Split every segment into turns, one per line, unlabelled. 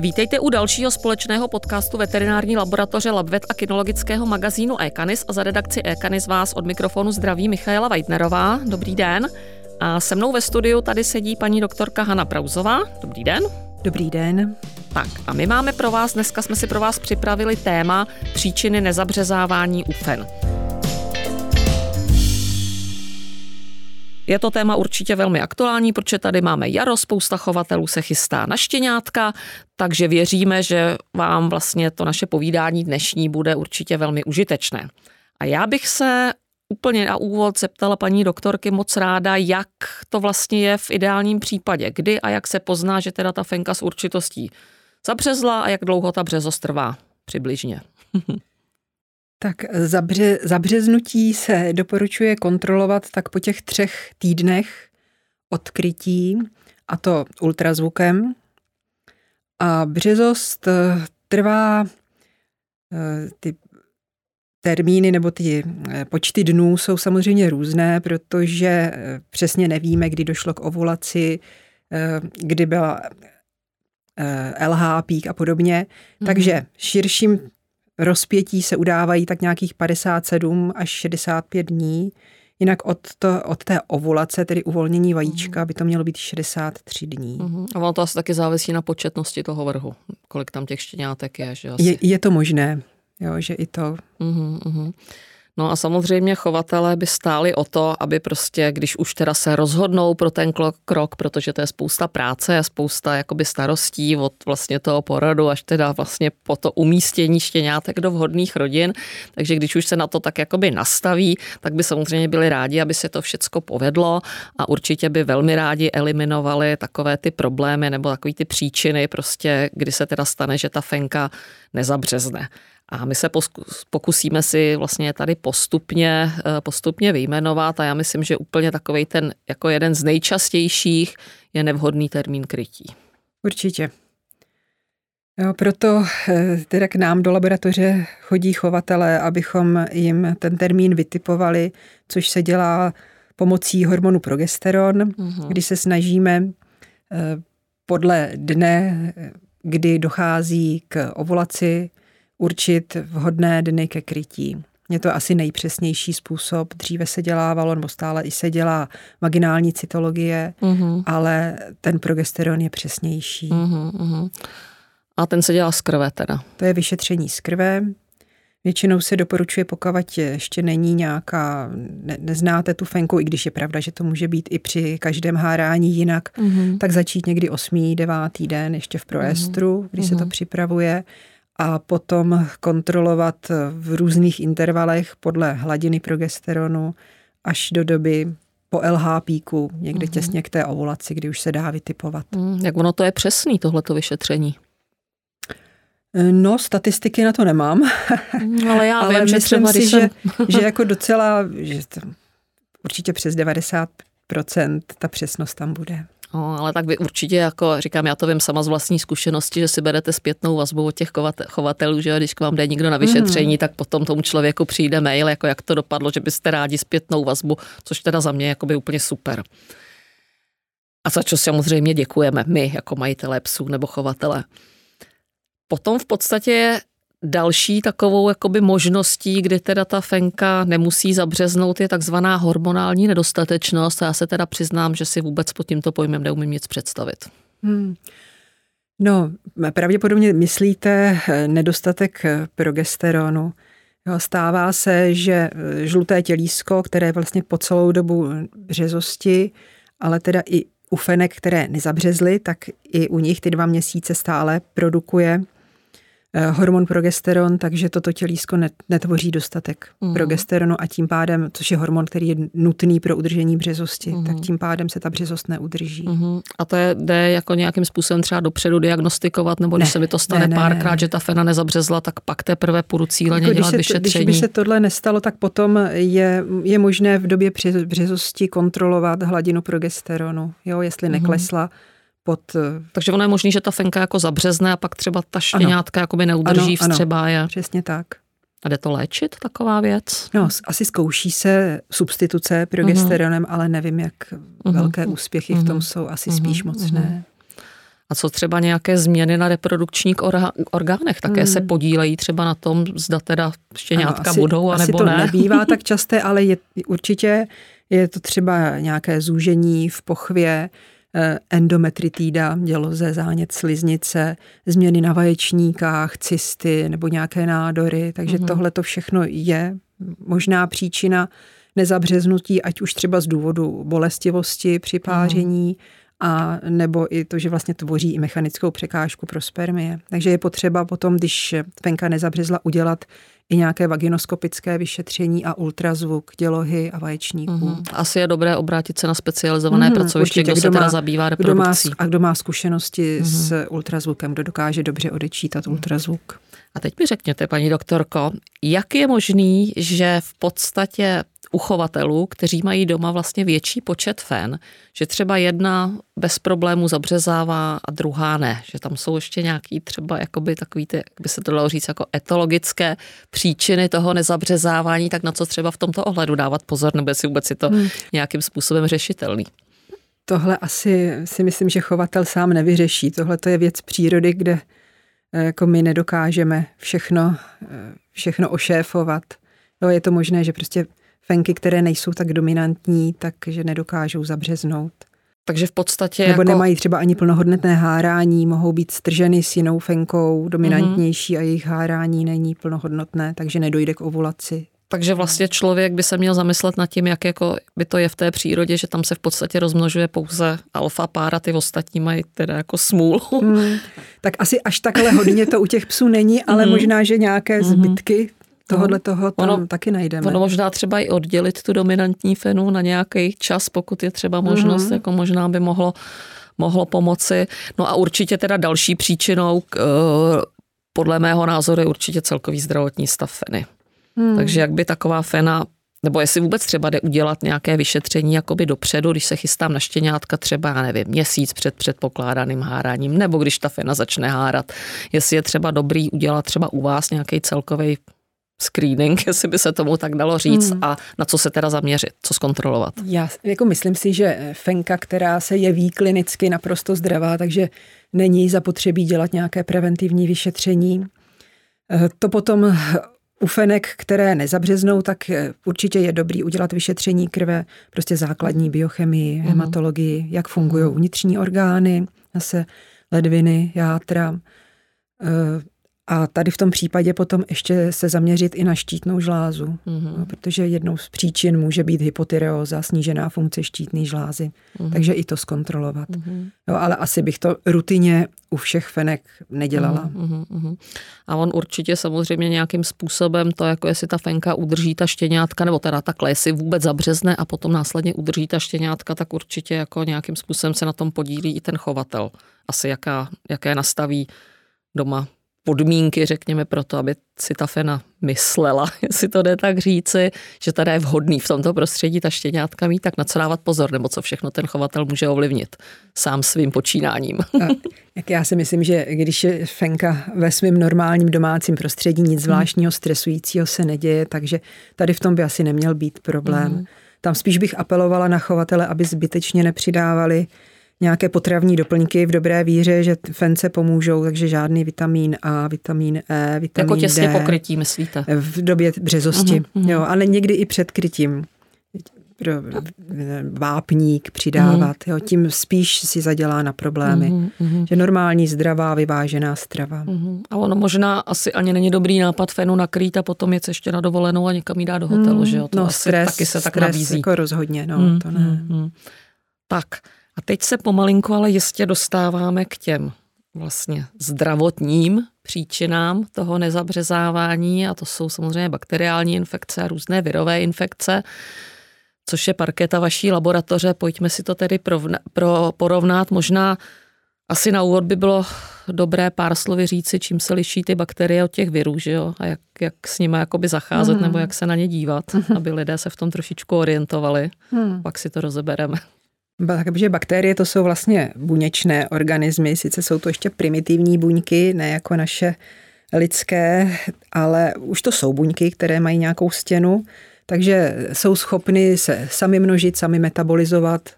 Vítejte u dalšího společného podcastu veterinární laboratoře Labvet a kinologického magazínu Ekanis a za redakci Ekanis vás od mikrofonu zdraví Michaela Weidnerová. Dobrý den. A se mnou ve studiu tady sedí paní doktorka Hanna Prauzová. Dobrý den.
Dobrý den.
Tak a my máme pro vás, dneska jsme si pro vás připravili téma příčiny nezabřezávání u fen. Je to téma určitě velmi aktuální, protože tady máme jaro, spousta chovatelů se chystá na štěňátka, takže věříme, že vám vlastně to naše povídání dnešní bude určitě velmi užitečné. A já bych se úplně na úvod zeptala paní doktorky moc ráda, jak to vlastně je v ideálním případě, kdy a jak se pozná, že teda ta fenka s určitostí zabřezla a jak dlouho ta březost trvá přibližně.
Tak zabře, zabřeznutí se doporučuje kontrolovat tak po těch třech týdnech odkrytí, a to ultrazvukem. A březost eh, trvá eh, ty termíny nebo ty eh, počty dnů jsou samozřejmě různé, protože přesně nevíme, kdy došlo k ovulaci, kdy byla LH pík a podobně. Mm-hmm. Takže širším rozpětí se udávají tak nějakých 57 až 65 dní. Jinak od, to, od té ovulace, tedy uvolnění vajíčka, by to mělo být 63 dní.
Uh-huh. A ono to asi taky závisí na početnosti toho vrhu, kolik tam těch štěňátek je. Že asi...
je, je to možné, jo, že i to.
Uh-huh, uh-huh. No a samozřejmě chovatelé by stáli o to, aby prostě, když už teda se rozhodnou pro ten krok, protože to je spousta práce a spousta jakoby starostí od vlastně toho poradu až teda vlastně po to umístění štěňátek do vhodných rodin, takže když už se na to tak jakoby nastaví, tak by samozřejmě byli rádi, aby se to všecko povedlo a určitě by velmi rádi eliminovali takové ty problémy nebo takové ty příčiny prostě, kdy se teda stane, že ta fenka nezabřezne. A my se pokusíme si vlastně tady postupně, eh, postupně vyjmenovat a já myslím, že úplně takový ten jako jeden z nejčastějších je nevhodný termín krytí.
Určitě. Jo, proto eh, teda k nám do laboratoře chodí chovatelé, abychom jim ten termín vytipovali, což se dělá pomocí hormonu progesteron, uh-huh. kdy se snažíme eh, podle dne, kdy dochází k ovulaci, určit vhodné dny ke krytí. Je to asi nejpřesnější způsob. Dříve se dělávalo, nebo stále i se dělá vaginální cytologie, uh-huh. ale ten progesteron je přesnější. Uh-huh.
A ten se dělá z krve teda?
To je vyšetření z krve. Většinou se doporučuje, pokud ještě není nějaká, ne, neznáte tu fenku, i když je pravda, že to může být i při každém hárání jinak, uh-huh. tak začít někdy 8. 9. den ještě v proestru, kdy uh-huh. se to připravuje a potom kontrolovat v různých intervalech podle hladiny progesteronu až do doby po LH píku, někde mm-hmm. těsně k té ovulaci, kdy už se dá vytipovat.
Mm, jak ono to je přesný, tohleto vyšetření?
No, statistiky na to nemám.
Mm, ale já ale vím, že třeba,
si, jsem... že, že jako docela, že to, určitě přes 90% ta přesnost tam bude.
No, ale tak vy určitě, jako říkám, já to vím sama z vlastní zkušenosti, že si berete zpětnou vazbu od těch chovatelů, že když k vám jde někdo na vyšetření, mm. tak potom tomu člověku přijde mail, jako jak to dopadlo, že byste rádi zpětnou vazbu, což teda za mě je by úplně super. A za co samozřejmě děkujeme my, jako majitelé psů nebo chovatele. Potom v podstatě Další takovou jakoby možností, kdy teda ta fenka nemusí zabřeznout, je takzvaná hormonální nedostatečnost. A já se teda přiznám, že si vůbec pod tímto pojmem neumím nic představit. Hmm.
No, pravděpodobně myslíte eh, nedostatek eh, progesteronu. Stává se, že eh, žluté tělísko, které je vlastně po celou dobu březosti, ale teda i u fenek, které nezabřezly, tak i u nich ty dva měsíce stále produkuje hormon progesteron, takže toto tělísko netvoří dostatek mm. progesteronu a tím pádem, což je hormon, který je nutný pro udržení březosti, mm. tak tím pádem se ta březost neudrží. Mm.
A to je, jde jako nějakým způsobem třeba dopředu diagnostikovat, nebo když ne, se mi to stane ne, ne, párkrát, ne. že ta fena nezabřezla, tak pak teprve půjdu cíleně jako dělat
když
se, vyšetření.
Když by se tohle nestalo, tak potom je, je možné v době březosti kontrolovat hladinu progesteronu, jo, jestli neklesla. Mm pod...
Eh, Takže ono je možné, že ta fenka jako zabřezne a pak třeba ta štěňátka jakoby neudrží ano, vstřebá je.
přesně tak.
A jde to léčit, taková věc?
No, asi zkouší se substituce progesteronem, uh-huh. ale nevím, jak uh-huh. velké úspěchy uh-huh. v tom jsou. Asi uh-huh. spíš moc ne.
A co třeba nějaké změny na reprodukčních orgánech? Také hmm. se podílejí třeba na tom, zda teda štěňátka ano, asi, budou, anebo
asi to
ne?
nebývá tak časté, ale je, určitě je to třeba nějaké zúžení v pochvě, endometritída, děloze, zánět sliznice, změny na vaječníkách, cysty nebo nějaké nádory. Takže mm-hmm. tohle to všechno je možná příčina nezabřeznutí, ať už třeba z důvodu bolestivosti při páření, mm a nebo i to, že vlastně tvoří i mechanickou překážku pro spermie. Takže je potřeba potom, když penka nezabřezla, udělat i nějaké vaginoskopické vyšetření a ultrazvuk dělohy a vaječníků. Mm-hmm.
Asi je dobré obrátit se na specializované mm-hmm, pracoviště, kdo, kdo se má, teda zabývá reprodukcí.
Kdo má, a kdo má zkušenosti mm-hmm. s ultrazvukem, kdo dokáže dobře odečítat mm-hmm. ultrazvuk.
A teď mi řekněte, paní doktorko, jak je možný, že v podstatě uchovatelů, kteří mají doma vlastně větší počet fen, že třeba jedna bez problému zabřezává a druhá ne, že tam jsou ještě nějaký třeba jakoby takový ty, jak by se to dalo říct, jako etologické příčiny toho nezabřezávání, tak na co třeba v tomto ohledu dávat pozor, nebo jestli vůbec je to hmm. nějakým způsobem řešitelný.
Tohle asi si myslím, že chovatel sám nevyřeší. Tohle to je věc přírody, kde eh, jako my nedokážeme všechno, eh, všechno ošéfovat. No, je to možné, že prostě fenky, které nejsou tak dominantní, takže nedokážou zabřeznout.
Takže v podstatě
Nebo
jako...
nemají třeba ani plnohodnotné hárání, mohou být strženy s jinou fenkou, dominantnější mm-hmm. a jejich hárání není plnohodnotné, takže nedojde k ovulaci.
Takže vlastně člověk by se měl zamyslet nad tím, jak jako by to je v té přírodě, že tam se v podstatě rozmnožuje pouze alfa pára, ty ostatní mají teda jako smůlu. Mm,
tak asi až takhle hodně to u těch psů není, ale mm. možná, že nějaké mm. zbytky Tohle toho tam ono, taky najdeme.
Ono možná třeba i oddělit tu dominantní fenu na nějaký čas, pokud je třeba možnost, mm-hmm. jako možná by mohlo, mohlo pomoci. No a určitě teda další příčinou, k, eh, podle mého názoru, je určitě celkový zdravotní stav feny. Hmm. Takže jak by taková fena nebo jestli vůbec třeba jde udělat nějaké vyšetření jakoby dopředu, když se chystám na štěňátka třeba, já nevím, měsíc před předpokládaným háráním, nebo když ta fena začne hárat, jestli je třeba dobrý udělat třeba u vás nějaký celkový screening, jestli by se tomu tak dalo říct, hmm. a na co se teda zaměřit, co zkontrolovat?
Já jako myslím si, že fenka, která se jeví klinicky naprosto zdravá, takže není zapotřebí dělat nějaké preventivní vyšetření. Eh, to potom u fenek, které nezabřeznou, tak eh, určitě je dobrý udělat vyšetření krve, prostě základní biochemii, hmm. hematologii, jak fungují vnitřní orgány, zase ledviny, játra, eh, a tady v tom případě potom ještě se zaměřit i na štítnou žlázu, mm-hmm. protože jednou z příčin může být hypotyreóza, snížená funkce štítné žlázy, mm-hmm. takže i to zkontrolovat. Mm-hmm. No, ale asi bych to rutině u všech fenek nedělala. Mm-hmm.
A on určitě samozřejmě nějakým způsobem to, jako jestli ta fenka udrží ta štěňátka, nebo teda takhle, jestli vůbec zabřezne a potom následně udrží ta štěňátka, tak určitě jako nějakým způsobem se na tom podílí i ten chovatel. Asi jaká, jaké nastaví doma podmínky, řekněme, pro to, aby si ta fena myslela, jestli to jde tak říci, že tady je vhodný v tomto prostředí ta štěňátka mít, tak na co dávat pozor, nebo co všechno ten chovatel může ovlivnit sám svým počínáním. A,
jak já si myslím, že když je fenka ve svém normálním domácím prostředí, nic zvláštního stresujícího se neděje, takže tady v tom by asi neměl být problém. Mm. Tam spíš bych apelovala na chovatele, aby zbytečně nepřidávali nějaké potravní doplňky v dobré víře, že fence pomůžou, takže žádný vitamin A, vitamin E, vitamin
Jako těsně
D.
pokrytí, myslíte?
V době březosti, uh-huh, uh-huh. jo, ale někdy i před krytím pro vápník přidávat, uh-huh. jo, tím spíš si zadělá na problémy. Uh-huh. Že normální, zdravá, vyvážená strava. Uh-huh.
A ono možná asi ani není dobrý nápad fenu nakrýt a potom jet ještě na dovolenou a někam jí dát do hotelu, uh-huh. že jo? To
no, asi stres, taky se tak stres nabízí. jako rozhodně, no, uh-huh. to ne. Uh-huh.
Tak, a teď se pomalinku ale jistě dostáváme k těm vlastně zdravotním příčinám toho nezabřezávání a to jsou samozřejmě bakteriální infekce a různé virové infekce, což je parketa vaší laboratoře. Pojďme si to tedy provna, pro, porovnat. Možná asi na úvod by bylo dobré pár slovy říci, čím se liší ty bakterie od těch virů, že jo? A jak, jak s nimi jakoby zacházet mm. nebo jak se na ně dívat, mm. aby lidé se v tom trošičku orientovali. Mm. Pak si to rozebereme.
Takže bakterie to jsou vlastně buněčné organismy, sice jsou to ještě primitivní buňky, ne jako naše lidské, ale už to jsou buňky, které mají nějakou stěnu, takže jsou schopny se sami množit, sami metabolizovat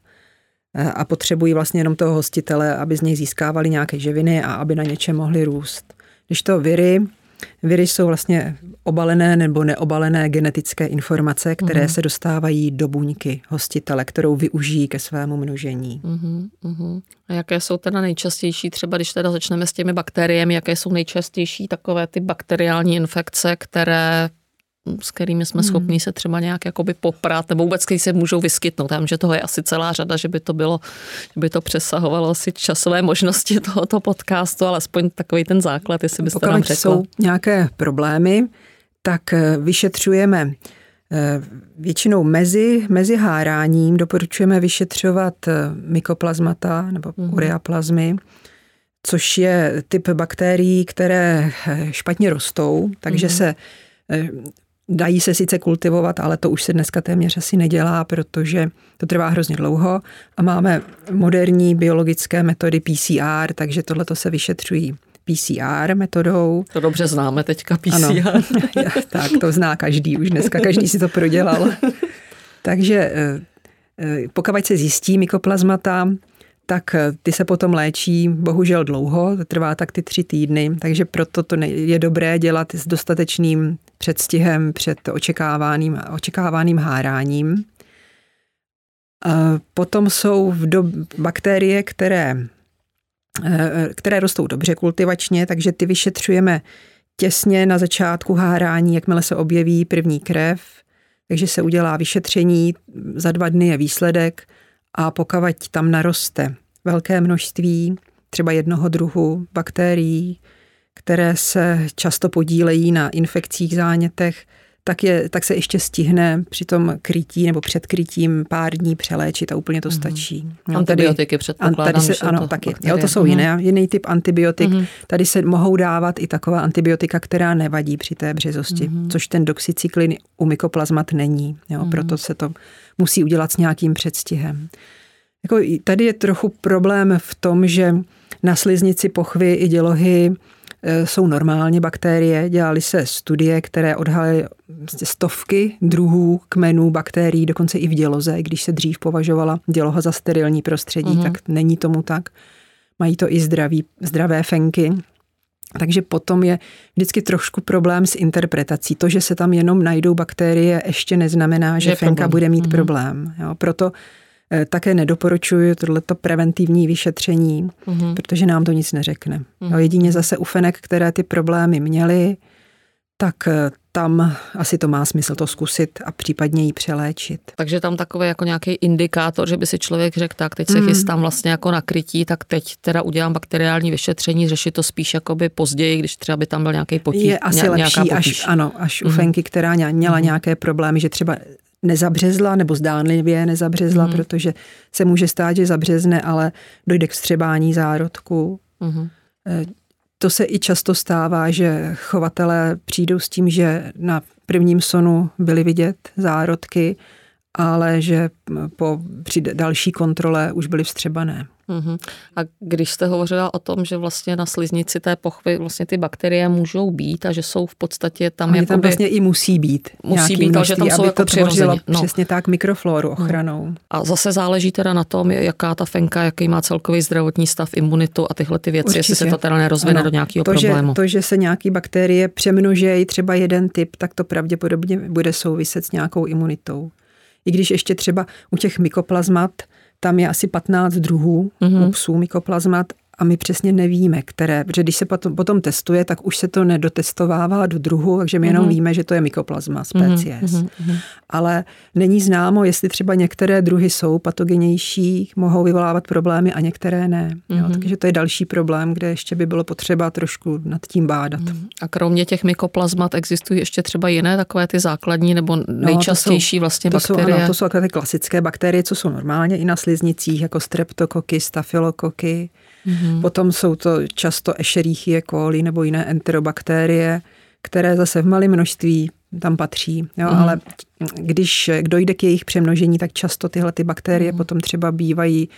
eh, a potřebují vlastně jenom toho hostitele, aby z něj získávali nějaké živiny a aby na něčem mohli růst. Když to viry, Viry jsou vlastně obalené nebo neobalené genetické informace, které uh-huh. se dostávají do buňky hostitele, kterou využijí ke svému množení.
Uh-huh, uh-huh. A jaké jsou teda nejčastější, třeba když teda začneme s těmi bakteriemi, jaké jsou nejčastější takové ty bakteriální infekce, které s kterými jsme hmm. schopni se třeba nějak jakoby poprat, nebo vůbec, když se můžou vyskytnout. Tam, že toho je asi celá řada, že by to bylo, že by to přesahovalo asi časové možnosti tohoto podcastu, ale aspoň takový ten základ, jestli byste Pokud nám řekla.
jsou nějaké problémy, tak eh, vyšetřujeme eh, Většinou mezi, mezi háráním doporučujeme vyšetřovat eh, mykoplazmata nebo mm. ureaplazmy, což je typ bakterií, které špatně rostou, takže mm. se Dají se sice kultivovat, ale to už se dneska téměř asi nedělá, protože to trvá hrozně dlouho a máme moderní biologické metody PCR, takže tohle se vyšetřují PCR metodou.
To dobře známe teďka PCR. Ano,
tak to zná každý, už dneska každý si to prodělal. Takže eh, eh, pokud se zjistí mykoplazmata, tak eh, ty se potom léčí bohužel dlouho, to trvá tak ty tři týdny, takže proto to je dobré dělat s dostatečným předstihem před očekávaným, očekávaným háráním. Potom jsou v do, bakterie, které, eh, které rostou dobře kultivačně, takže ty vyšetřujeme těsně na začátku hárání, jakmile se objeví první krev, takže se udělá vyšetření, za dva dny je výsledek a pokud tam naroste velké množství třeba jednoho druhu bakterií, které se často podílejí na infekcích, zánětech, tak, je, tak se ještě stihne při tom krytí nebo před krytím pár dní přeléčit a úplně to mm. stačí.
No, Antibiotiky předpokládám.
Tady se, ano, taky. Jo, to jsou mm. jiné, jiný typ antibiotik. Mm. Tady se mohou dávat i taková antibiotika, která nevadí při té březosti, mm. což ten doxycyklin u mykoplazmat není. Jo, mm. Proto se to musí udělat s nějakým předstihem. Jako tady je trochu problém v tom, že na sliznici pochvy i dělohy e, jsou normálně bakterie. Dělaly se studie, které odhalily vlastně stovky druhů kmenů bakterií, dokonce i v děloze. Když se dřív považovala děloha za sterilní prostředí, mm-hmm. tak není tomu tak. Mají to i zdraví, zdravé fenky. Takže potom je vždycky trošku problém s interpretací. To, že se tam jenom najdou bakterie, ještě neznamená, že je fenka problém. bude mít mm-hmm. problém. Jo, proto také nedoporučuji tohleto preventivní vyšetření, mm-hmm. protože nám to nic neřekne. Mm-hmm. jedině zase u fenek, které ty problémy měly, tak eh, tam asi to má smysl to zkusit a případně ji přeléčit.
Takže tam takový jako nějaký indikátor, že by si člověk řekl, tak teď se mm. chystám vlastně jako na krytí, tak teď teda udělám bakteriální vyšetření, řešit to spíš jakoby později, když třeba by tam byl nějaký potíž.
Je asi ně, lepší, až, ano, až mm. u mhm. Fenky, která měla mm. nějaké problémy, že třeba nezabřezla nebo zdánlivě nezabřezla, mm. protože se může stát, že zabřezne, ale dojde k vstřebání zárodku. Mm. To se i často stává, že chovatelé přijdou s tím, že na prvním sonu byly vidět zárodky, ale že po při další kontrole už byly vstřebané.
Uh-huh. A když jste hovořila o tom, že vlastně na sliznici té pochvy vlastně ty bakterie můžou být a že jsou v podstatě tam
jako tam vlastně i musí být.
Musí být,
množství,
že tam jsou
aby
jako
to tvořilo no. přesně tak mikrofloru no. ochranou. No.
A zase záleží teda na tom, jaká ta fenka, jaký má celkový zdravotní stav, imunitu a tyhle ty věci, Určitě. jestli se to teda nerozvine ano. do nějakého to, problému.
Že, to, že se nějaký bakterie přemnožejí třeba jeden typ, tak to pravděpodobně bude souviset s nějakou imunitou. I když ještě třeba u těch mykoplazmat, tam je asi 15 druhů mm-hmm. u psů mykoplazmat a my přesně nevíme, které, protože když se potom, potom testuje, tak už se to nedotestovává do druhu, takže my jenom mm-hmm. víme, že to je mykoplazma species. Mm-hmm. Ale není známo, jestli třeba některé druhy jsou patogenější, mohou vyvolávat problémy a některé ne. Mm-hmm. Jo, takže to je další problém, kde ještě by bylo potřeba trošku nad tím bádat. Mm-hmm.
A kromě těch mykoplazmat existují ještě třeba jiné takové ty základní nebo nejčastější no, to jsou, vlastně
to
bakterie?
Jsou, ano, to jsou takové ty klasické bakterie, co jsou normálně i na sliznicích, jako streptokoky, stafylokoky, Mm-hmm. Potom jsou to často Escherichie coli nebo jiné enterobakterie, které zase v malém množství tam patří. Jo? Mm-hmm. Ale když dojde k jejich přemnožení, tak často tyhle ty bakterie mm-hmm. potom třeba bývají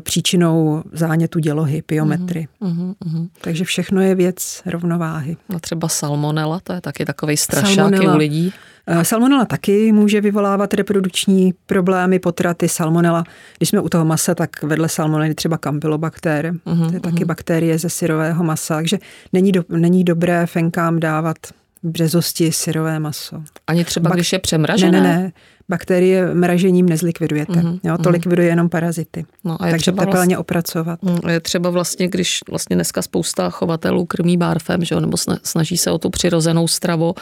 příčinou zánětu dělohy, pyometry. Uh-huh, uh-huh. Takže všechno je věc rovnováhy.
A třeba salmonela, to je taky takový strašák u lidí.
Eh, salmonela taky může vyvolávat reprodukční problémy, potraty. Salmonela, když jsme u toho masa, tak vedle salmonely třeba campylobacter, uh-huh, to je taky uh-huh. bakterie ze syrového masa, takže není, do, není dobré fenkám dávat březosti syrové maso.
Ani třeba, Bak- když je přemražené?
Ne, ne, ne. Bakterie mražením nezlikvidujete. Mm-hmm. Jo, to mm-hmm. likviduje jenom parazity. No a je Takže tepelně vlastně, opracovat.
Mm, je třeba vlastně, když vlastně dneska spousta chovatelů krmí barfem, že jo, nebo snaží se o tu přirozenou stravu,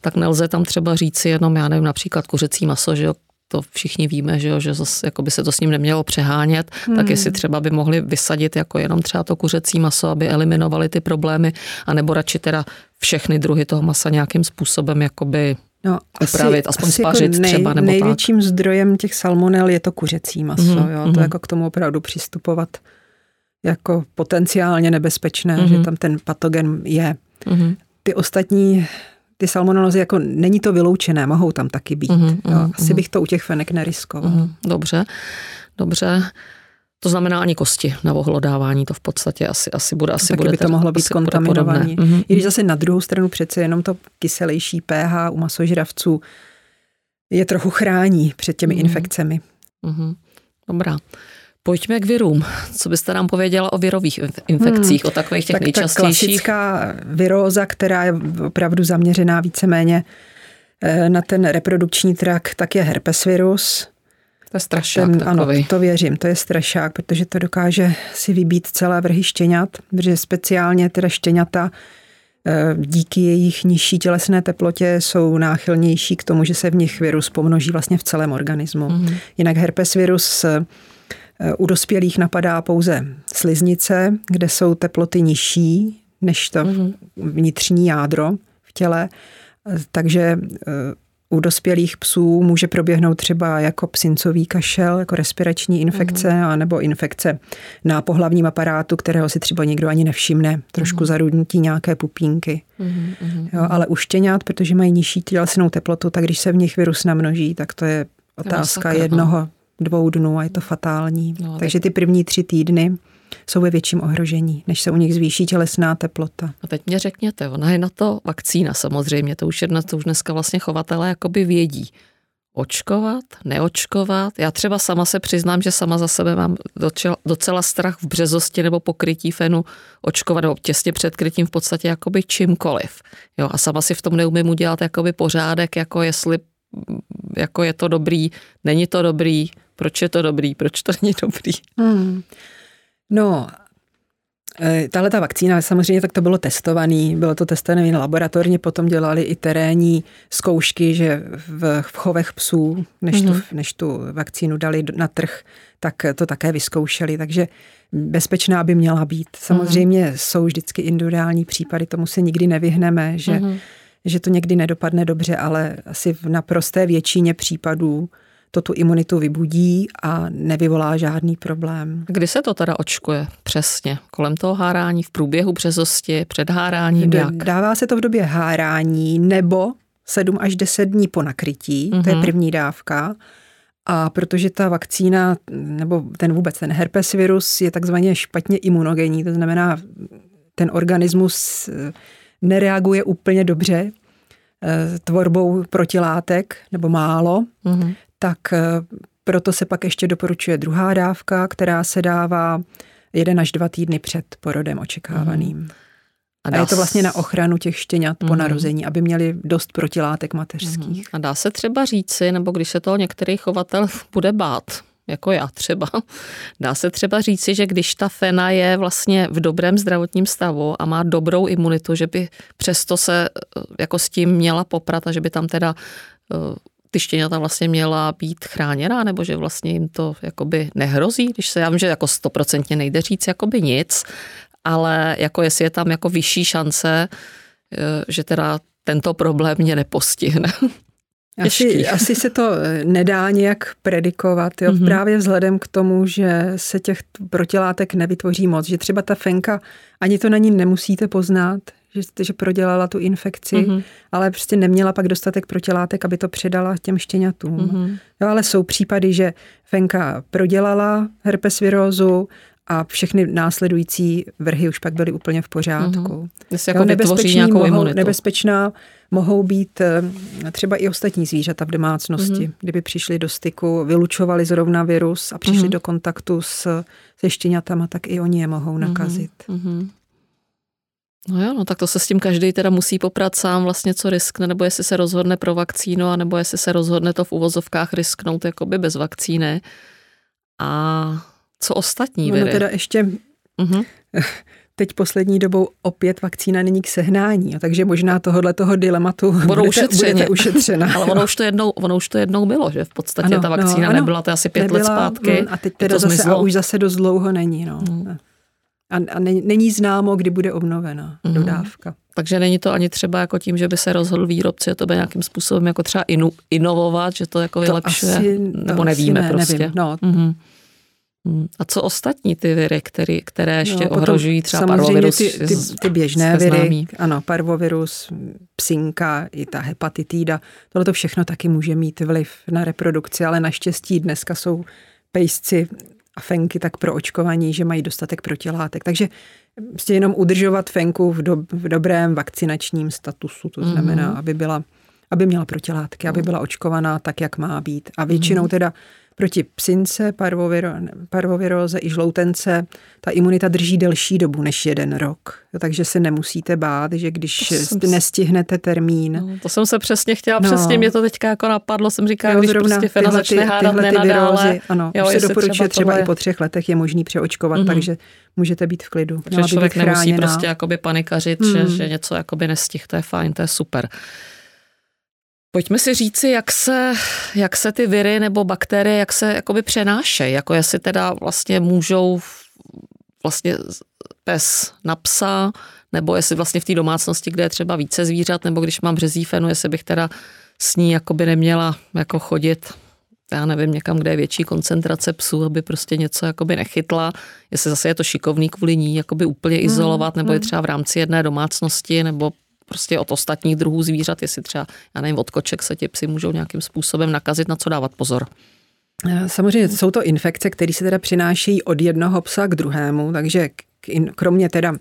tak nelze tam třeba říci jenom, já nevím, například kuřecí maso, že jo, to všichni víme, že, jo, že zase, jako by se to s ním nemělo přehánět, hmm. tak jestli třeba by mohli vysadit jako jenom třeba to kuřecí maso, aby eliminovali ty problémy, anebo radši teda všechny druhy toho masa nějakým způsobem jakoby No, upravit, asi, aspoň asi jako spařit jako nej, třeba nebo
Největším tak. zdrojem těch salmonel je to kuřecí maso, mm, jo, to mm. jako k tomu opravdu přistupovat jako potenciálně nebezpečné, mm. že tam ten patogen je. Mm. Ty ostatní ty salmonelózy, jako není to vyloučené, mohou tam taky být. Mm-hmm, jo. Asi mm-hmm. bych to u těch fenek neriskoval. Mm-hmm,
dobře, dobře. To znamená ani kosti na ohlodávání, to v podstatě asi, asi bude. Asi
Taky
bude
by to mohlo být kontaminované. Mm-hmm. I když zase na druhou stranu přece jenom to kyselější pH u masožravců je trochu chrání před těmi mm-hmm. infekcemi.
Mm-hmm. Dobrá. Pojďme k virům. Co byste nám pověděla o virových infekcích, hmm. o takových těch tak nejčastějších?
klasická viróza, která je opravdu zaměřená víceméně eh, na ten reprodukční trakt, tak je herpesvirus.
To je strašák ten,
Ano, to věřím, to je strašák, protože to dokáže si vybít celé vrhy štěňat, protože speciálně teda štěňata eh, díky jejich nižší tělesné teplotě jsou náchylnější k tomu, že se v nich virus pomnoží vlastně v celém organismu. Mm. Jinak herpesvirus u dospělých napadá pouze sliznice, kde jsou teploty nižší než to mm-hmm. vnitřní jádro v těle. Takže eh, u dospělých psů může proběhnout třeba jako psincový kašel, jako respirační infekce, mm-hmm. anebo infekce na pohlavním aparátu, kterého si třeba nikdo ani nevšimne. Trošku mm-hmm. zarudnutí nějaké pupínky. Mm-hmm. Jo, ale u štěňat, protože mají nižší tělesnou teplotu, tak když se v nich virus namnoží, tak to je otázka to je jednoho dvou dnů a je to fatální. No, Takže ty první tři týdny jsou ve větším ohrožení, než se u nich zvýší tělesná teplota.
A teď mě řekněte, ona je na to vakcína samozřejmě, to už, jedna, to už dneska vlastně chovatelé jakoby vědí. Očkovat, neočkovat. Já třeba sama se přiznám, že sama za sebe mám docela strach v březosti nebo pokrytí fenu očkovat, nebo těsně před krytím v podstatě jakoby čímkoliv. Jo, a sama si v tom neumím udělat jakoby pořádek, jako jestli jako je to dobrý, není to dobrý, proč je to dobrý, proč to není dobrý. Hmm.
No, e, tahle ta vakcína, samozřejmě tak to bylo testovaný, bylo to testované laboratorně, potom dělali i terénní zkoušky, že v, v chovech psů, než, mm-hmm. tu, mhm. než tu vakcínu dali na trh, tak to také vyzkoušeli, takže bezpečná by měla být. Samozřejmě mm-hmm. jsou vždycky individuální případy, tomu se nikdy nevyhneme, že mm-hmm že to někdy nedopadne dobře, ale asi v naprosté většině případů to tu imunitu vybudí a nevyvolá žádný problém.
Kdy se to teda očkuje přesně? Kolem toho hárání, v průběhu březosti, před háráním? Jak?
Dává se to v době hárání nebo 7 až 10 dní po nakrytí, mm-hmm. to je mhm. první dávka. A protože ta vakcína, nebo ten vůbec ten herpes virus je takzvaně špatně imunogenní, to znamená, ten organismus nereaguje úplně dobře eh, tvorbou protilátek nebo málo, mm-hmm. Tak eh, proto se pak ještě doporučuje druhá dávka, která se dává jeden až dva týdny před porodem očekávaným. Mm-hmm. A, a je to vlastně na ochranu těch štěňat mm-hmm. po mhm. narození, aby měli dost protilátek mateřských. Mm-hmm.
A dá se třeba říci, nebo když se toho některý chovatel bude bát, jako já třeba. Dá se třeba říci, že když ta fena je vlastně v dobrém zdravotním stavu a má dobrou imunitu, že by přesto se eh, jako s tím měla poprat a že by tam teda eh, ty štěňata vlastně měla být chráněná, nebo že vlastně jim to jakoby nehrozí, když se, já vím, že jako stoprocentně nejde říct jakoby nic, ale jako jestli je tam jako vyšší šance, eh, že teda tento problém mě nepostihne.
Asi, asi se to eh, nedá nějak predikovat, jo? Mm-hmm. právě vzhledem k tomu, že se těch protilátek nevytvoří moc, že třeba ta fenka, ani to na ní nemusíte poznat, že, že prodělala tu infekci, mm-hmm. ale prostě neměla pak dostatek protilátek, aby to předala těm štěňatům. Mm-hmm. Jo, ale jsou případy, že fenka prodělala herpesvirózu a všechny následující vrhy už pak byly úplně v pořádku.
Mm-hmm. jako nebezpečný nějakou
mohou, nebezpečná mohou být eh, třeba i ostatní zvířata v domácnosti. Mm-hmm. Kdyby přišli do styku, vylučovali zrovna virus a přišli mm-hmm. do kontaktu s, se štěňatama, tak i oni je mohou nakazit. Mm-hmm.
No jo, no tak to se s tím každý teda musí poprat sám vlastně, co riskne, nebo jestli se rozhodne pro vakcínu, nebo jestli se rozhodne to v uvozovkách risknout jakoby bez vakcíny. A co ostatní viry?
No, no teda ještě uh-huh. teď poslední dobou opět vakcína není k sehnání, takže možná tohohle toho dilematu
budou
budete, budete
ušetřena. Ale ono už, to jednou, ono už to jednou bylo, že v podstatě ano, ta vakcína no, ano, nebyla, to asi pět nebyla, let zpátky.
Mm, a teď teda zase, zmizlo. a už zase dost dlouho není. No. Hmm. A, a není známo, kdy bude obnovena mm. dodávka.
Takže není to ani třeba jako tím, že by se rozhodl výrobce to by nějakým způsobem jako třeba inu, inovovat, že to jako vylepšuje, to asi, to nebo nevíme ne, prostě. Nevím,
no. mm-hmm.
A co ostatní ty viry, který, které ještě no, ohrožují třeba parvovirus?
Ty, ty, ty běžné viry, známý. ano, parvovirus, psinka, i ta hepatitída, tohle to všechno taky může mít vliv na reprodukci, ale naštěstí dneska jsou pejsci a fenky tak pro očkování, že mají dostatek protilátek. Takže prostě jenom udržovat fenku v, do, v dobrém vakcinačním statusu, to znamená, mm-hmm. aby byla aby měla protilátky, aby byla očkovaná tak, jak má být. A většinou mhm. teda proti psince, parvoviro, parvoviróze i žloutence ta imunita drží delší dobu než jeden rok. Takže se nemusíte bát, že když nestihnete termín.
No, to jsem se přesně chtěla, no. přesně mě to teďka jako napadlo, jsem říkala, jo, když prostě Fena začne ty, hádat tyhle ty virózy,
ano, jo, se doporučuje třeba, třeba i po třech letech je možný přeočkovat, mm-hmm. takže můžete být v klidu.
Takže člověk nemusí prostě jakoby panikařit, mm. že, mhm. že něco jakoby nestih, to je fajn, to je super. Pojďme si říci, jak se, jak se ty viry nebo bakterie, jak se jakoby přenášejí, jako jestli teda vlastně můžou vlastně pes na psa, nebo jestli vlastně v té domácnosti, kde je třeba více zvířat, nebo když mám březífenu, jestli bych teda s ní jakoby neměla jako chodit já nevím, někam, kde je větší koncentrace psů, aby prostě něco jakoby nechytla, jestli zase je to šikovný kvůli ní jakoby úplně hmm, izolovat, nebo je hmm. třeba v rámci jedné domácnosti, nebo prostě od ostatních druhů zvířat, jestli třeba, já nevím, od koček se ti psy můžou nějakým způsobem nakazit, na co dávat pozor.
Eh, samozřejmě jsou to infekce, které se teda přinášejí od jednoho psa k druhému, takže kromě teda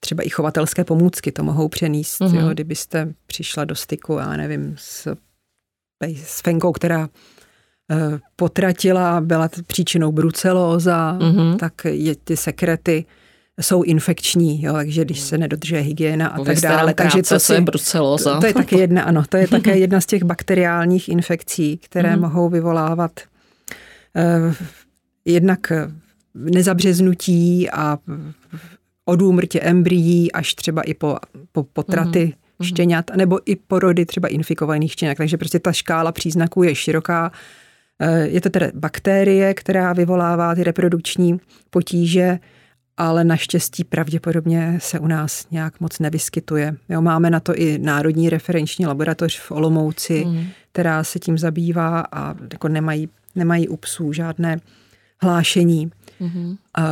třeba i chovatelské pomůcky to mohou přenést, mm-hmm. jo, kdybyste přišla do styku, já nevím, s, s fenkou, která eh, potratila, byla příčinou brucelóza, mm-hmm. tak je ty sekrety jsou infekční, jo, takže když se nedodržuje hygiena a tak dále. Takže
to, si, je bruceloza.
To, to je také jedna, ano, to je také jedna z těch bakteriálních infekcí, které mm. mohou vyvolávat uh, jednak nezabřeznutí a od úmrtě embryí až třeba i po, po potraty mm. štěňat, nebo i porody třeba infikovaných štěňat. Takže prostě ta škála příznaků je široká. Eh, je to tedy bakterie, která vyvolává ty reprodukční potíže ale naštěstí pravděpodobně se u nás nějak moc nevyskytuje. Jo, máme na to i Národní referenční laboratoř v Olomouci, mm. která se tím zabývá a jako nemají, nemají u psů žádné hlášení. Mm. A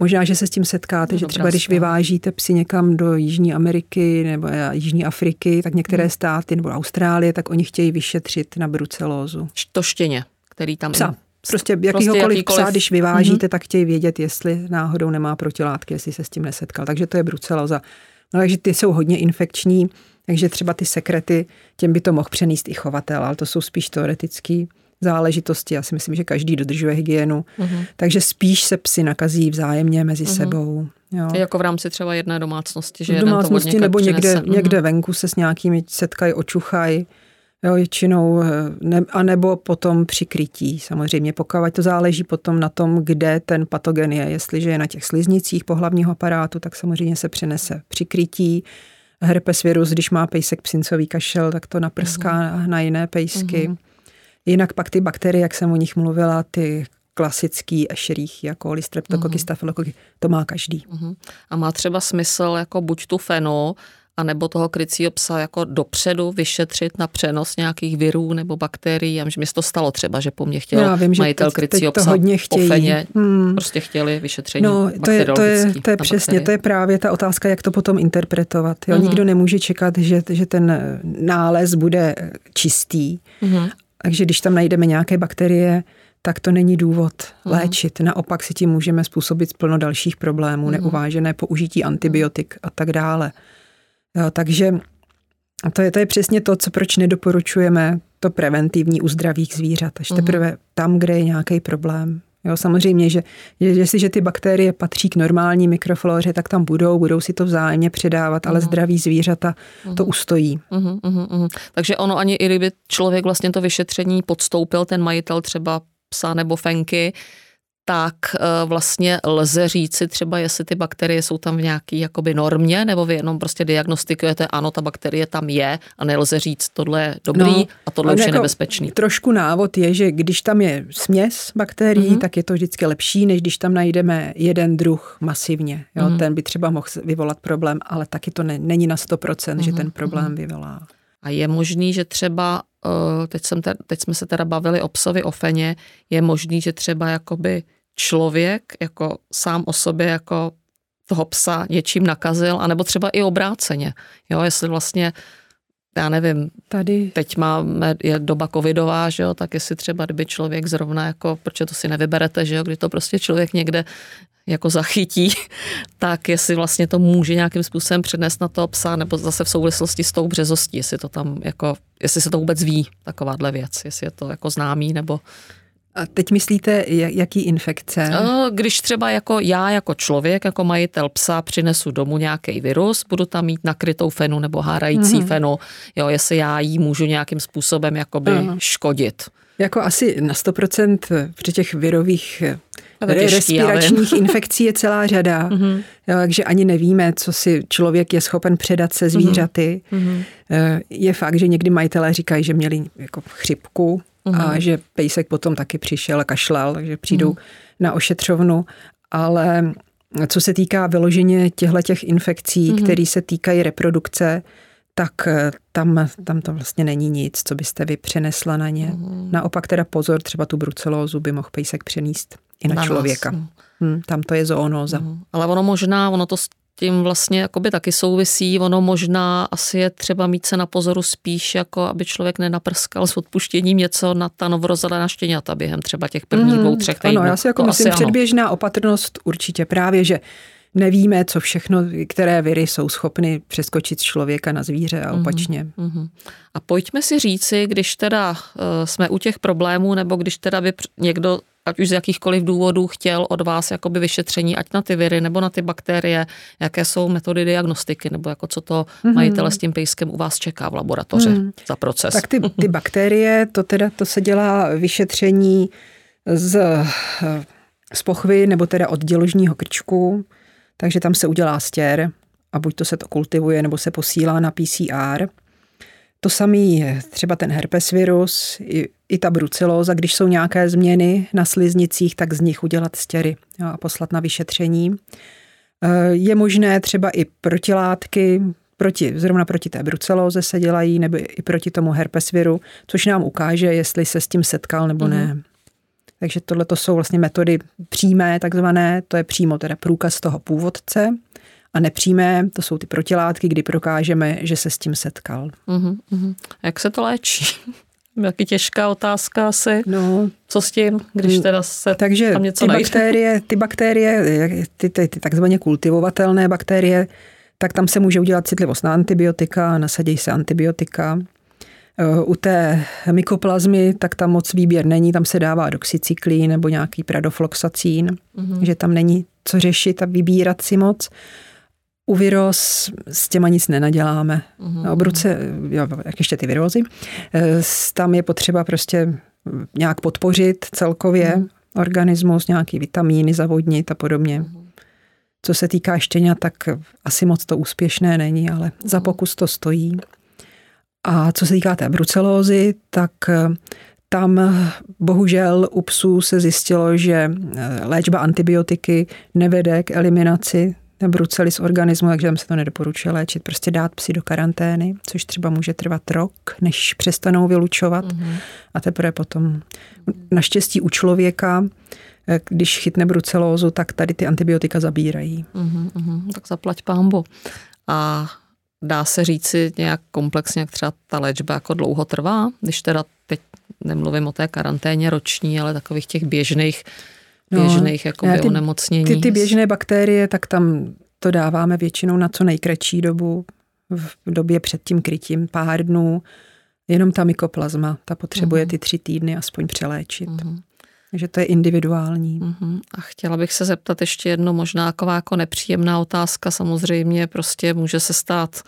možná, že se s tím setkáte, no, že třeba když vyvážíte psy někam do Jižní Ameriky nebo Jižní Afriky, tak některé mm. státy nebo Austrálie, tak oni chtějí vyšetřit na brucelózu.
To štěně, který tam...
Psa. Prostě jakýhokoliv, prostě jakýkoliv psa, když vyvážíte, mm-hmm. tak chtějí vědět, jestli náhodou nemá protilátky, jestli se s tím nesetkal. Takže to je bruceloza. No takže ty jsou hodně infekční, takže třeba ty sekrety, těm by to mohl přenést i chovatel, ale to jsou spíš teoretické záležitosti. Já si myslím, že každý dodržuje hygienu, mm-hmm. takže spíš se psy nakazí vzájemně mezi mm-hmm. sebou. Jo.
Jako v rámci třeba jedné domácnosti, že
v domácnosti nebo někde, mm-hmm. někde venku se s nějakými setkají, očuchají Jo, většinou, eh, ne, a nebo potom přikrytí. Samozřejmě, pokud to záleží potom na tom, kde ten patogen je. Jestliže je na těch sliznicích pohlavního aparátu, tak samozřejmě se přenese přikrytí. Herpes virus, když má pejsek psincový kašel, tak to naprská uh-huh. na jiné pejsky. Uh-huh. Jinak pak ty bakterie, jak jsem o nich mluvila, ty klasický ešerich, jako streptokoky, uh-huh. stafilokoky, to má každý. Uh-huh.
A má třeba smysl jako buď tu fenu, a nebo toho krycího psa jako dopředu vyšetřit na přenos nějakých virů nebo bakterií. Já mi to stalo třeba, že po mně chtěl Já vím, majitel teď, krycího teď psa hodně chtějí. Ofeně, hmm. prostě chtěli vyšetření
No, to je, to je, to je přesně, bakterie. to je právě ta otázka, jak to potom interpretovat. Jo? Uh-huh. Nikdo nemůže čekat, že, že ten nález bude čistý. Uh-huh. Takže když tam najdeme nějaké bakterie, tak to není důvod uh-huh. léčit. Naopak si tím můžeme způsobit plno dalších problémů, uh-huh. neuvážené použití antibiotik a tak dále. Jo, takže to je, to je přesně to, co proč nedoporučujeme to preventivní u zdravých zvířat. Až uh-huh. teprve tam, kde je nějaký problém. Jo, samozřejmě, že, že jestliže ty bakterie patří k normální mikrofloře, tak tam budou, budou si to vzájemně předávat, ale uh-huh. zdraví zvířata uh-huh. to ustojí. Uh-huh,
uh-huh. Takže ono ani i kdyby člověk vlastně to vyšetření podstoupil, ten majitel třeba psa nebo fenky, tak eh, vlastně lze říci třeba, jestli ty bakterie jsou tam v nějaký jakoby normě, nebo vy jenom prostě diagnostikujete, ano, ta bakterie tam je a nelze říct, tohle je dobrý no, a tohle už jako je nebezpečný.
Trošku návod je, že když tam je směs bakterií, mm-hmm. tak je to vždycky lepší, než když tam najdeme jeden druh masivně. Jo? Mm-hmm. Ten by třeba mohl vyvolat problém, ale taky to ne, není na 100%, mm-hmm. že ten problém mm-hmm. vyvolá.
A je možný, že třeba, eh, teď, jsem te, teď jsme se teda bavili o psovi, o feně, je možný, že třeba jakoby člověk jako sám o sobě jako toho psa něčím nakazil, anebo třeba i obráceně. Jo, jestli vlastně já nevím, tady teď máme, je doba covidová, že jo, tak jestli třeba, kdyby člověk zrovna jako, protože to si nevyberete, že jo, kdy to prostě člověk někde jako zachytí, tak jestli vlastně to může nějakým způsobem přednést na toho psa, nebo zase v souvislosti s tou březostí, jestli to tam jako, jestli se to vůbec ví, takováhle věc, jestli je to jako známý, nebo
a teď myslíte, jaký infekce?
Když třeba jako já jako člověk, jako majitel psa přinesu domů nějaký virus, budu tam mít nakrytou fenu nebo hárající mm-hmm. fenu, jo, jestli já jí můžu nějakým způsobem jakoby uh-huh. škodit.
Jako asi na 100% při těch virových těžký, respiračních infekcí je celá řada, mm-hmm. jo, takže ani nevíme, co si člověk je schopen předat se zvířaty. Mm-hmm. Je fakt, že někdy majitelé říkají, že měli jako chřipku, uh-huh. a mhm. že pejsek potom taky přišel a kašlal, takže přijdou uh-huh. na ošetřovnu, ale co se týká vyloženě těchto těch infekcí, uh-huh. které se týkají reprodukce, tak eh, tam, tam to vlastně není nic, co byste vy přenesla na ně. Uh-huh. Naopak teda pozor, třeba tu brucelózu by mohl pejsek přenést i na, na člověka. Hmm, tam to je zoonóza. Uh-huh.
Ale ono možná, ono to tím vlastně jakoby taky souvisí. Ono možná asi je třeba mít se na pozoru spíš, jako aby člověk nenaprskal s odpuštěním něco na ta novorozelená štěňata během třeba těch prvních mm, dvou, třech týdnů.
Ano, já si jako to myslím, předběžná ano. opatrnost určitě právě, že nevíme, co všechno, které viry jsou schopny přeskočit z člověka na zvíře a mhm, opačně. Mm-hmm.
A pojďme si říci, když teda uh, jsme u těch problémů, nebo když teda by někdo ať už z jakýchkoliv důvodů chtěl od vás jakoby vyšetření, ať na ty viry nebo na ty bakterie, jaké jsou metody diagnostiky, nebo jako co to mm-hmm. majitele s tím pejskem u vás čeká v laboratoři mm. za proces.
Tak ty, ty bakterie, to teda to se dělá vyšetření z, z pochvy nebo teda od děložního krčku, takže tam se udělá stěr a buď to se to kultivuje, nebo se posílá na PCR. To samý je třeba ten herpesvirus, i, i ta brucelóza, když jsou nějaké změny na sliznicích, tak z nich udělat stěry jo, a poslat na vyšetření. E, je možné třeba i protilátky, proti, zrovna proti té brucelóze se dělají, nebo i proti tomu herpesviru, což nám ukáže, jestli se s tím setkal nebo ne. Mm. Takže tohle to jsou vlastně metody přímé, takzvané, to je přímo teda průkaz toho původce a nepřímé, to jsou ty protilátky, kdy prokážeme, že se s tím setkal.
Uh-huh, uh-huh. Jak se to léčí? Jaký těžká otázka asi. No, Co s tím, když teda se
takže
tam něco
ty bakterie, ty bakterie, ty, ty, ty takzvaně kultivovatelné bakterie, tak tam se může udělat citlivost na antibiotika, nasadí se antibiotika. Eh, u té mykoplazmy, tak tam moc výběr není, tam se dává doxycyklín nebo nějaký pradofloxacín, mm-hmm. že tam není co řešit a vybírat si moc. U viroz s těma nic nenaděláme. Mm-hmm. Obruce, jo, jak ještě ty virózy, eh, tam je potřeba prostě nějak podpořit celkově mm-hmm. organismus, nějaký vitamíny zavodnit a podobně. Mm-hmm. Co se týká štěňat, tak asi moc to úspěšné není, ale mm-hmm. za pokus to stojí. A co se týká té brucelózy, tak eh, tam bohužel u psů se zjistilo, že eh, léčba antibiotiky nevede k eliminaci brucelis organismu, takže tam se to nedoporučuje léčit. Prostě dát psi do karantény, což třeba může trvat rok, než přestanou vylučovat mm-hmm. a teprve potom. Naštěstí u člověka, eh, když chytne brucelózu, tak tady ty antibiotika zabírají.
Mm-hmm, tak zaplať pámbu. A dá se říci nějak komplexně, jak třeba ta léčba jako dlouho trvá, když teda teď nemluvím o té karanténě roční, ale takových těch běžných no, běžných jakoby ty, onemocnění.
Ty, ty běžné bakterie, tak tam to dáváme většinou na co nejkratší dobu, v době před tím krytím, pár dnů. Jenom ta mykoplazma, ta potřebuje uh-huh. ty tři týdny aspoň přeléčit. Uh-huh. Takže to je individuální.
Uh-huh. A chtěla bych se zeptat ještě jedno, možná taková jako nepříjemná otázka. Samozřejmě prostě může se stát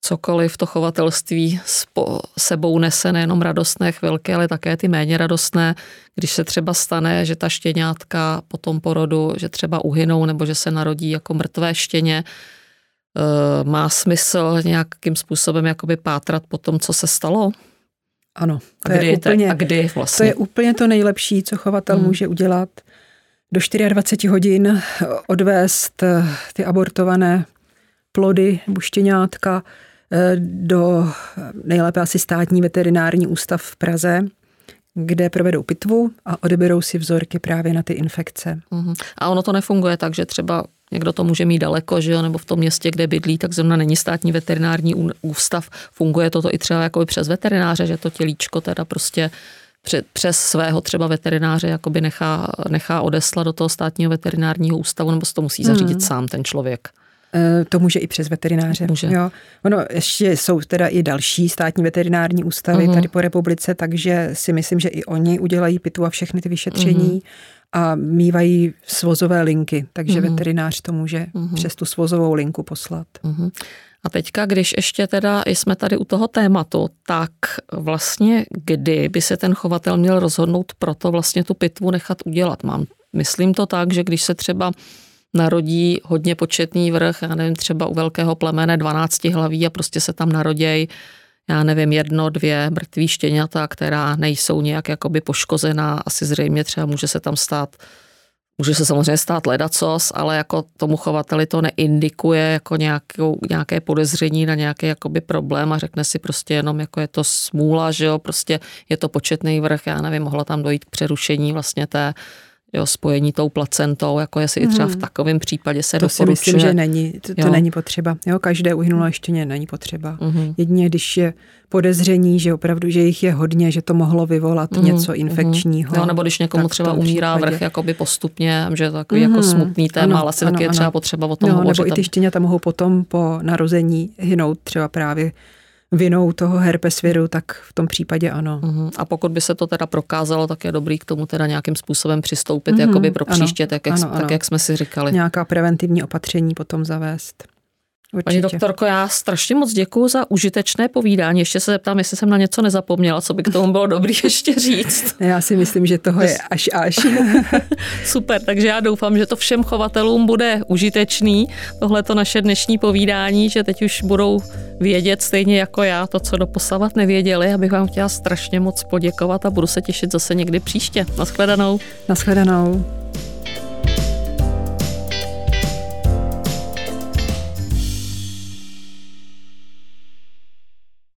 cokoliv to chovatelství sebou nese nejenom radostné chvilky, ale také ty méně radostné, když se třeba stane, že ta štěňátka po tom porodu, že třeba uhynou nebo že se narodí jako mrtvé štěně, eh, má smysl nějakým způsobem jakoby pátrat po tom, co se stalo?
Ano.
To a kdy, je úplně, a kdy vlastně?
To je úplně to nejlepší, co chovatel hmm. může udělat. Do 24 hodin odvést eh, ty abortované plody nebo štěňátka do nejlépe asi státní veterinární ústav v Praze, kde provedou pitvu a odeberou si vzorky právě na ty infekce.
Uh-huh. A ono to nefunguje tak, že třeba někdo to může mít daleko, že jo, nebo v tom městě, kde bydlí, tak zrovna není státní veterinární ústav. Funguje to i třeba jako přes veterináře, že to tělíčko teda prostě přes svého třeba veterináře jakoby nechá, nechá odeslat do toho státního veterinárního ústavu, nebo se to musí zařídit hmm. sám ten člověk.
Eh, to může i přes veterináře. Může. Jo. Ono ještě jsou teda i další státní veterinární ústavy uh-huh. tady po republice, takže si myslím, že i oni udělají pitu a všechny ty vyšetření uh-huh. a mývají svozové linky, takže uh-huh. veterinář to může uh-huh. přes tu svozovou linku poslat. Uh-huh.
A teďka, když ještě teda jsme tady u toho tématu, tak vlastně kdy by se ten chovatel měl rozhodnout pro to vlastně tu pitvu nechat udělat? Mám, myslím to tak, že když se třeba narodí hodně početný vrch, já nevím, třeba u velkého plemene 12 hlaví a prostě se tam narodějí já nevím, jedno, dvě mrtví štěňata, která nejsou nějak jakoby poškozená, asi zřejmě třeba může se tam stát Může se samozřejmě stát ledacos, ale jako tomu chovateli to neindikuje jako nějakou, nějaké podezření na nějaký jakoby problém a řekne si prostě jenom, jako je to smůla, že jo, prostě je to početný vrch, já nevím, mohla tam dojít k přerušení vlastně té jo, spojení tou placentou, jako jestli hmm. i třeba v hmm. takovém případě se
to
doporučuje.
si myslím, že není, to, to není potřeba. Jo, každé uhynulé štěně není potřeba. Hmm. Jedině, když je podezření, že opravdu, že jich je hodně, že to mohlo vyvolat hmm. něco mhm. infekčního.
Jo, nebo když někomu třeba umírá případě. vrch jakoby postupně, že je to takový hmm. jako smutný téma, ano, ale asi ano, taky je třeba potřeba o tom
no,
hovořit.
Nebo i ty štěňata mohou potom po narození hynout třeba právě vinou toho herpesviru, tak v tom případě ano.
Uh-huh. A pokud by se to teda prokázalo, tak je dobrý k tomu teda nějakým způsobem přistoupit, uh-huh. jakoby pro příště, ano, tak, jak, ano, tak ano. jak jsme si říkali.
Nějaká preventivní opatření potom zavést.
Určitě. Paní doktorko, já strašně moc děkuji za užitečné povídání. Ještě se zeptám, jestli jsem na něco nezapomněla, co by k tomu bylo dobrý ještě říct.
Já si myslím, že toho je až až.
Super, takže já doufám, že to všem chovatelům bude užitečný, tohle to naše dnešní povídání, že teď už budou vědět stejně jako já to, co doposavat nevěděli. Abych vám chtěla strašně moc poděkovat a budu se těšit zase někdy příště. Naschledanou.
Naschledanou.